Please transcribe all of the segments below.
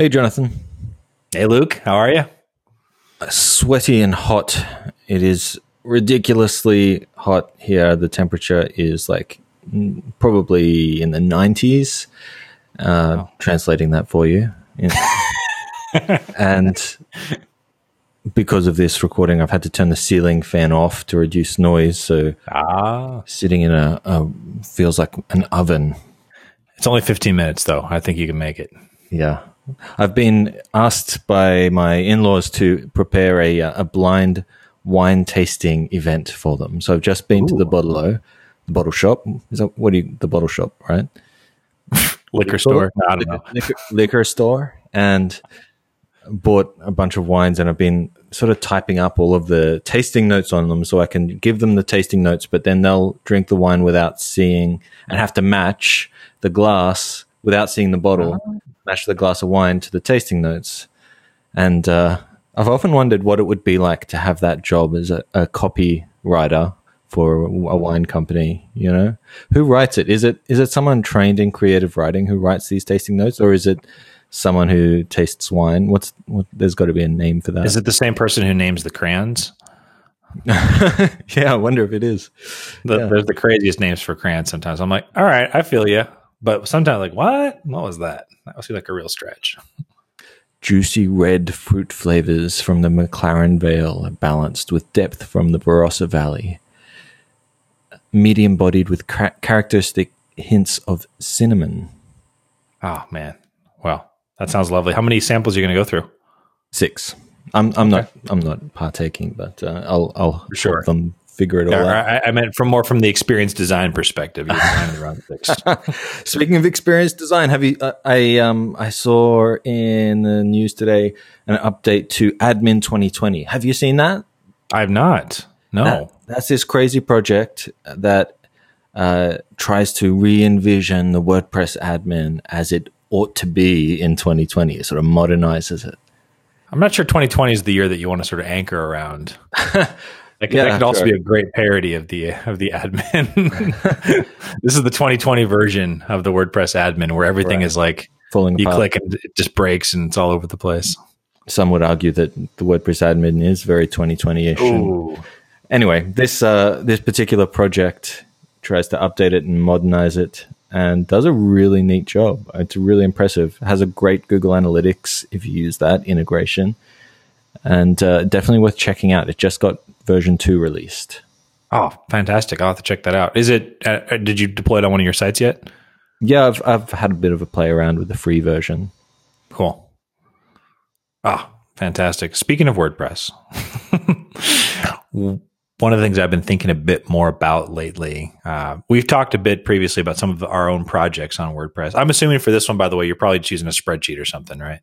Hey, Jonathan. Hey, Luke. How are you? Sweaty and hot. It is ridiculously hot here. The temperature is like probably in the 90s. Uh. Translating that for you. and because of this recording, I've had to turn the ceiling fan off to reduce noise. So ah. sitting in a, a feels like an oven. It's only 15 minutes, though. I think you can make it. Yeah. I've been asked by my in laws to prepare a, uh, a blind wine tasting event for them. So I've just been Ooh. to the Bottle-O, the bottle shop. Is that what do you, the bottle shop, right? liquor store? No, I don't know. Liquor, liquor store and bought a bunch of wines and I've been sort of typing up all of the tasting notes on them so I can give them the tasting notes, but then they'll drink the wine without seeing and have to match the glass without seeing the bottle, oh. match the glass of wine to the tasting notes. And uh, I've often wondered what it would be like to have that job as a, a copywriter for a wine company. You know, who writes it? Is it is it someone trained in creative writing who writes these tasting notes, or is it someone who tastes wine? What's what, there's got to be a name for that. Is it the same person who names the crayons? yeah, I wonder if it is. The, yeah. There's the craziest names for crayons. Sometimes I'm like, all right, I feel you, but sometimes like, what? What was that? That was like a real stretch. Juicy red fruit flavors from the McLaren Vale are balanced with depth from the Barossa Valley. Medium bodied with ca- characteristic hints of cinnamon. Oh, man. Well, that sounds lovely. How many samples are you going to go through? Six. I'm I'm okay. not I'm not partaking, but uh, I'll I'll sure. them figure it all out. I, I, meant from more from the experience design perspective. Speaking of experience design, have you? Uh, I um I saw in the news today an update to Admin 2020. Have you seen that? I have not. No, that, that's this crazy project that uh, tries to re-envision the WordPress admin as it ought to be in 2020. It sort of modernizes it. I'm not sure 2020 is the year that you want to sort of anchor around. That could, yeah, that could also sure. be a great parody of the of the admin. this is the 2020 version of the WordPress admin, where everything right. is like falling. You apart. click and it just breaks, and it's all over the place. Some would argue that the WordPress admin is very 2020ish. Anyway, this uh, this particular project tries to update it and modernize it, and does a really neat job. It's really impressive. It has a great Google Analytics if you use that integration and uh, definitely worth checking out. It just got version two released. Oh, fantastic! I'll have to check that out. Is it? Uh, uh, did you deploy it on one of your sites yet? Yeah, I've I've had a bit of a play around with the free version. Cool. Ah, oh, fantastic. Speaking of WordPress, one of the things I've been thinking a bit more about lately, uh, we've talked a bit previously about some of our own projects on WordPress. I'm assuming for this one, by the way, you're probably just using a spreadsheet or something, right?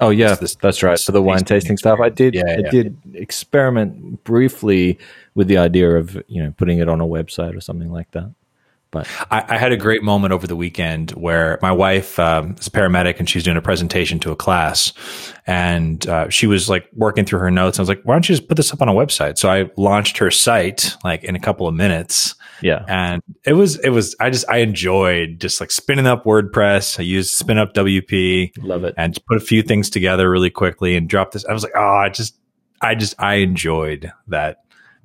Oh yeah, this, that's right. For the wine tasting stuff, I did. Yeah, I did experiment briefly with the idea of you know putting it on a website or something like that. But I, I had a great moment over the weekend where my wife um, is a paramedic and she's doing a presentation to a class, and uh, she was like working through her notes. I was like, "Why don't you just put this up on a website?" So I launched her site like in a couple of minutes. Yeah, and it was it was I just I enjoyed just like spinning up WordPress. I used SpinupWP, love it, and put a few things together really quickly and drop this. I was like, oh, I just I just I enjoyed that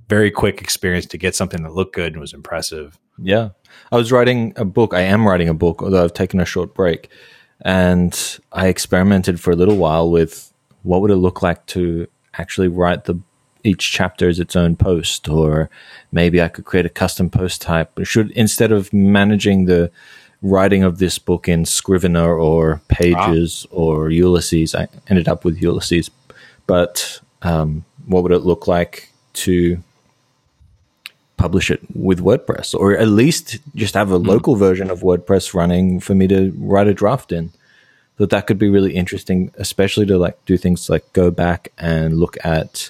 very quick experience to get something that looked good and was impressive. Yeah. I was writing a book. I am writing a book, although I've taken a short break. And I experimented for a little while with what would it look like to actually write the each chapter is its own post, or maybe I could create a custom post type. Should instead of managing the writing of this book in Scrivener or Pages ah. or Ulysses, I ended up with Ulysses. But um, what would it look like to publish it with WordPress, or at least just have a mm. local version of WordPress running for me to write a draft in. That that could be really interesting, especially to like do things like go back and look at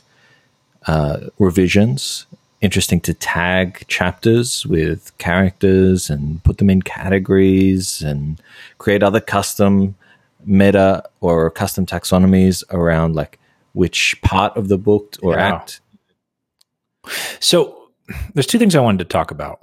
uh, revisions. Interesting to tag chapters with characters and put them in categories and create other custom meta or custom taxonomies around like which part of the book or yeah. act. So there's two things I wanted to talk about.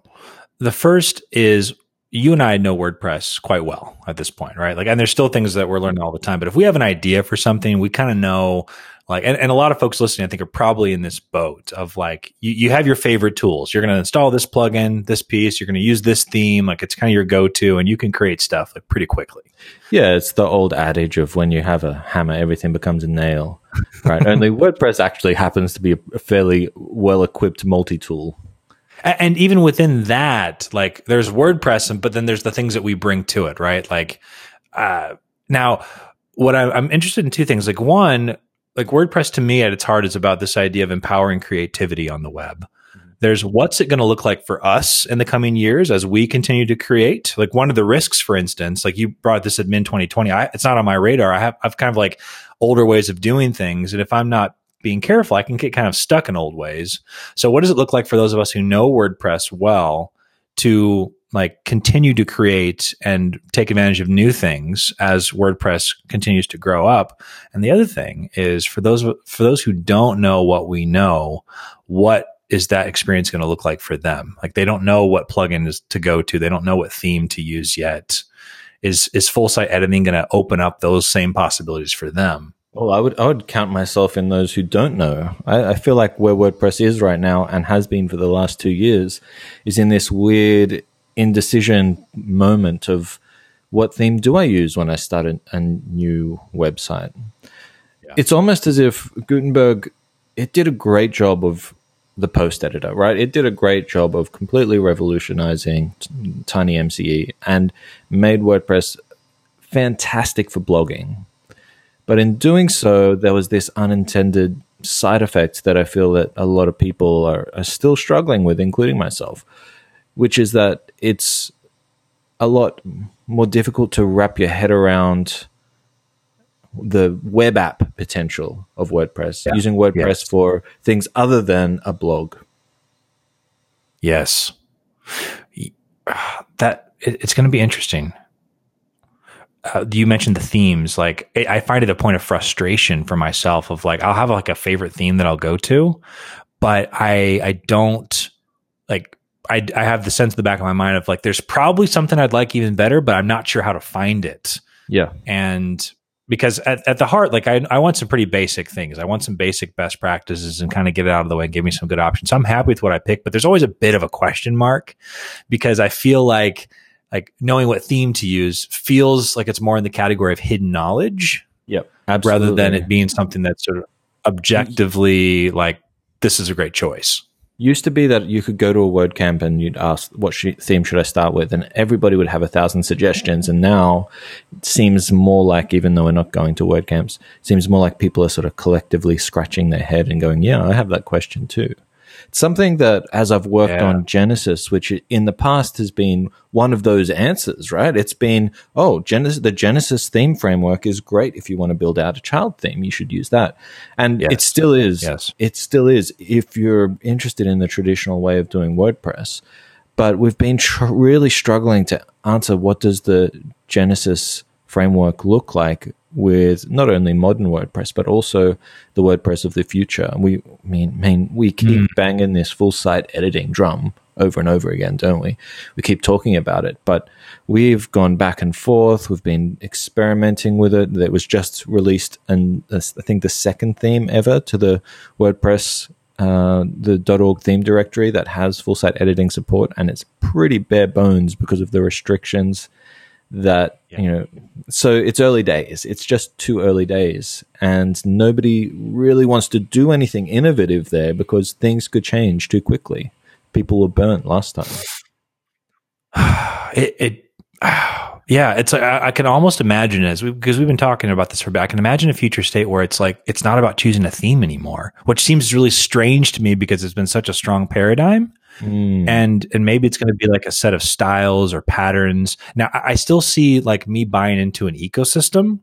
The first is you and I know WordPress quite well at this point, right? Like, and there's still things that we're learning all the time. But if we have an idea for something, we kind of know like and, and a lot of folks listening i think are probably in this boat of like you, you have your favorite tools. You're going to install this plugin this piece. You're going to use this theme. Like it's kind of your go-to and you can create stuff like pretty quickly. Yeah it's the old adage of when you have a hammer everything becomes a nail right? Only wordpress actually happens to be a fairly well equipped multi-tool and even within that like there's wordpress but then there's the things that we bring to it right? Like uh now what I, i'm interested in two things. Like one like WordPress to me at its heart is about this idea of empowering creativity on the web. There's what's it going to look like for us in the coming years as we continue to create. Like one of the risks, for instance, like you brought this Admin 2020, I, it's not on my radar. I have I've kind of like older ways of doing things, and if I'm not being careful, I can get kind of stuck in old ways. So, what does it look like for those of us who know WordPress well to like continue to create and take advantage of new things as WordPress continues to grow up. And the other thing is for those for those who don't know what we know, what is that experience going to look like for them? Like they don't know what plugin is to go to, they don't know what theme to use yet. Is is full site editing going to open up those same possibilities for them? Well, I would I would count myself in those who don't know. I, I, feel like where WordPress is right now and has been for the last two years is in this weird indecision moment of what theme do I use when I start a, a new website. Yeah. It's almost as if Gutenberg it did a great job of the post editor, right? It did a great job of completely revolutionizing TinyMCE and made WordPress fantastic for blogging. But in doing so, there was this unintended side effect that I feel that a lot of people are, are still struggling with, including myself, which is that it's a lot more difficult to wrap your head around the web app potential of WordPress, yeah. using WordPress yes. for things other than a blog. Yes. That it's going to be interesting. Uh, you mentioned the themes. Like, I find it a point of frustration for myself. Of like, I'll have like a favorite theme that I'll go to, but I I don't like I, I have the sense in the back of my mind of like, there's probably something I'd like even better, but I'm not sure how to find it. Yeah. And because at, at the heart, like I, I want some pretty basic things. I want some basic best practices and kind of get it out of the way and give me some good options. So I'm happy with what I picked, but there's always a bit of a question mark because I feel like, like knowing what theme to use feels like it's more in the category of hidden knowledge. Yep. Absolutely. Rather than it being something that's sort of objectively like, this is a great choice used to be that you could go to a WordCamp and you'd ask what sh- theme should I start with, and everybody would have a thousand suggestions. And now it seems more like, even though we're not going to WordCamps, it seems more like people are sort of collectively scratching their head and going, "Yeah, I have that question too." Something that as I've worked yeah. on Genesis, which in the past has been one of those answers, right? It's been, oh, Genesis, the Genesis theme framework is great if you want to build out a child theme, you should use that. And yes. it still is. Yes. It still is if you're interested in the traditional way of doing WordPress. But we've been tr- really struggling to answer what does the Genesis framework look like with not only modern WordPress but also the WordPress of the future. We mean, mean we keep mm. banging this full site editing drum over and over again, don't we? We keep talking about it, but we've gone back and forth. We've been experimenting with it. It was just released, and I think the second theme ever to the WordPress. Uh, the .org theme directory that has full site editing support, and it's pretty bare bones because of the restrictions that yeah. you know so it's early days it's just too early days and nobody really wants to do anything innovative there because things could change too quickly people were burnt last time it, it yeah it's like I, I, can almost imagine as because we, have been talking about this for back. i can imagine a future state where it's like it's not about choosing a theme anymore which seems really strange to me because it's been such a strong paradigm Mm. And and maybe it's going to be like a set of styles or patterns. Now I still see like me buying into an ecosystem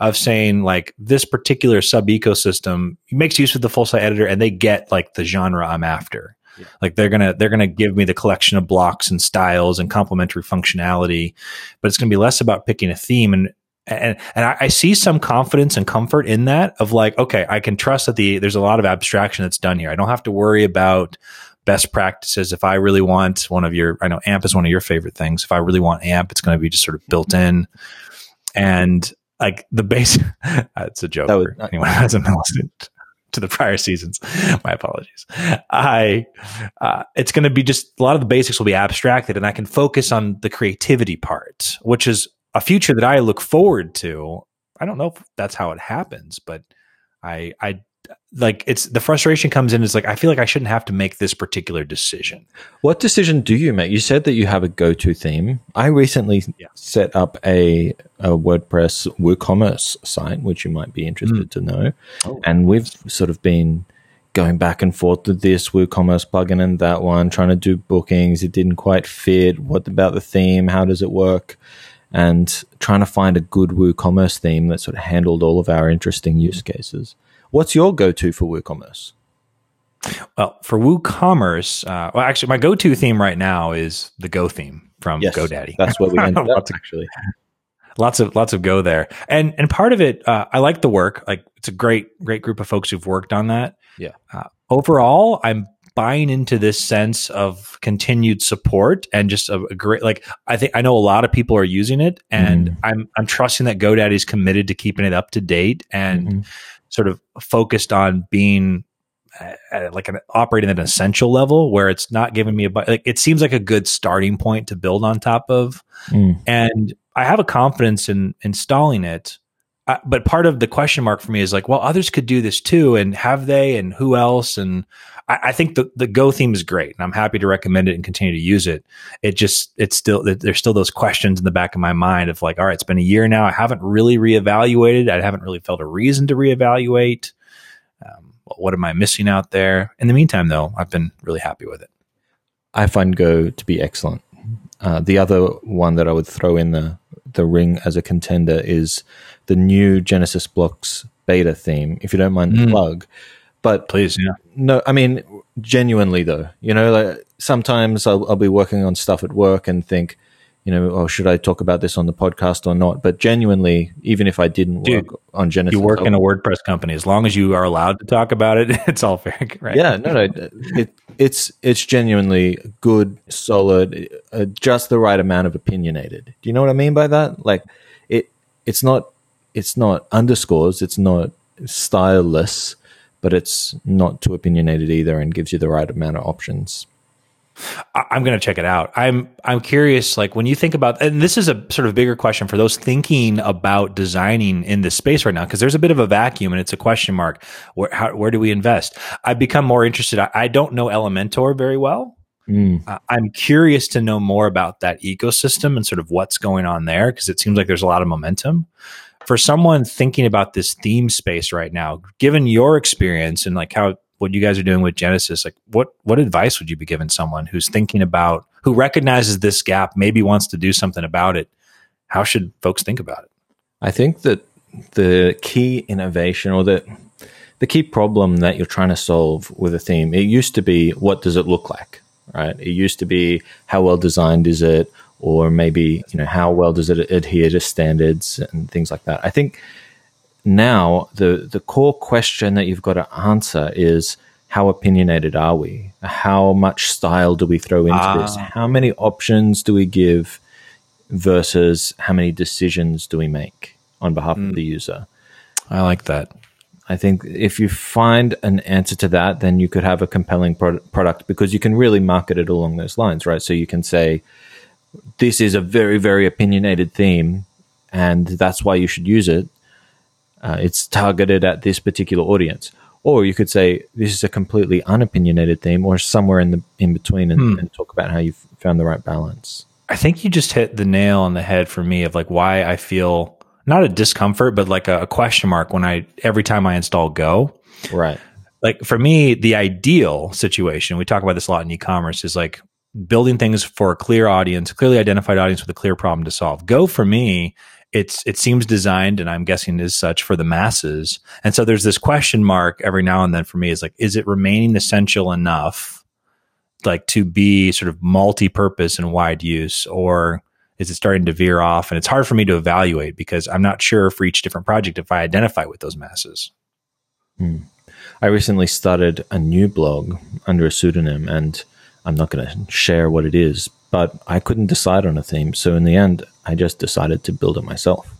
of saying like this particular sub ecosystem makes use of the full site editor and they get like the genre I'm after. Yeah. Like they're gonna they're gonna give me the collection of blocks and styles and complementary functionality, but it's gonna be less about picking a theme and and and I, I, see some confidence and comfort in that of like okay I can trust that the there's a lot of abstraction that's done here. I don't have to worry about best practices. If I really want one of your, I know AMP is one of your favorite things. If I really want AMP, it's going to be just sort of built in. And like the base, it's a joke. Was, for anyone hasn't listened to the prior seasons. My apologies. I, uh, it's going to be just a lot of the basics will be abstracted and I can focus on the creativity part, which is a future that I look forward to. I don't know if that's how it happens, but I, I like it's the frustration comes in. It's like I feel like I shouldn't have to make this particular decision. What decision do you make? You said that you have a go-to theme. I recently yeah. set up a, a WordPress WooCommerce site, which you might be interested mm. to know, oh. and we've sort of been going back and forth with this WooCommerce plugin and that one, trying to do bookings. It didn't quite fit. What about the theme? How does it work? And trying to find a good WooCommerce theme that sort of handled all of our interesting use cases. What's your go-to for WooCommerce? Well, for WooCommerce, uh, well, actually, my go-to theme right now is the Go theme from yes, GoDaddy. That's what we ended up actually. Lots of lots of Go there, and and part of it, uh, I like the work. Like it's a great great group of folks who've worked on that. Yeah. Uh, overall, I'm buying into this sense of continued support and just a, a, great like I think I know a lot of people are using it and mm. I'm I'm trusting that GoDaddy is committed to keeping it up to date and mm-hmm sort of focused on being uh, like an operating at an essential level where it's not giving me a like it seems like a good starting point to build on top of mm. and i have a confidence in installing it uh, but part of the question mark for me is like well others could do this too and have they and who else and I, I, think the, the Go theme is great, and I'm happy to recommend it and continue to use it. It just it's still there's still those questions in the back of my mind of like, all right, it's been a year now. I haven't really reevaluated. I haven't really felt a reason to reevaluate. Um, what am I missing out there? In the meantime, though, I've been really happy with it. I find Go to be excellent. Uh, the other one that I would throw in the the ring as a contender is the new Genesis Blocks beta theme. If you don't mind the mm. plug, but please, yeah. No, I mean genuinely though. You know, like sometimes I'll, I'll be working on stuff at work and think, you know, oh, should I talk about this on the podcast or not? But genuinely, even if I didn't Dude, work on Genesis, you work in a WordPress company. As long as you are allowed to talk about it, it's all fair, right? Yeah, no, no, it, it's it's genuinely good, solid, uh, just the right amount of opinionated. Do you know what I mean by that? Like it, it's not, it's not underscores, it's not styleless but it's not too opinionated either and gives you the right amount of options. I'm going to check it out. I'm I'm curious. Like when you think about, and this is a sort of bigger question for those thinking about designing in this space right now, because there's a bit of a vacuum and it's a question mark. Where how, where do we invest? I've become more interested. I, I don't know Elementor very well. Mm. Uh, I'm curious to know more about that ecosystem and sort of what's going on there because it seems like there's a lot of momentum for someone thinking about this theme space right now, given your experience and like how what you guys are doing with Genesis, like what what advice would you be giving someone who's thinking about who recognizes this gap, maybe wants to do something about it? How should folks think about it? I think that the key innovation or the the key problem that you're trying to solve with a theme, it used to be what does it look like? Right? It used to be how well designed is it? Or maybe you know how well does it adhere to standards and things like that. I think now the the core question that you've got to answer is how opinionated are we? How much style do we throw into ah. this? How many options do we give versus how many decisions do we make on behalf mm. of the user? I like that. I think if you find an answer to that, then you could have a compelling pro- product because you can really market it along those lines, right? So you can say, this is a very, very opinionated theme, and that's why you should use it. Uh, it's targeted at this particular audience. Or you could say this is a completely unopinionated theme, or somewhere in the in between, and, hmm. and talk about how you've found the right balance. I think you just hit the nail on the head for me of like why I feel not a discomfort, but like a, a question mark when I every time I install Go. Right. Like for me, the ideal situation, we talk about this a lot in e-commerce, is like building things for a clear audience, clearly identified audience with a clear problem to solve. Go for me, it's it seems designed and I'm guessing is such for the masses. And so there's this question mark every now and then for me is like is it remaining essential enough like to be sort of multi-purpose and wide use or is it starting to veer off and it's hard for me to evaluate because I'm not sure for each different project if I identify with those masses. Hmm. I recently started a new blog under a pseudonym, and I'm not going to share what it is, but I couldn't decide on a theme. So in the end, I just decided to build it myself.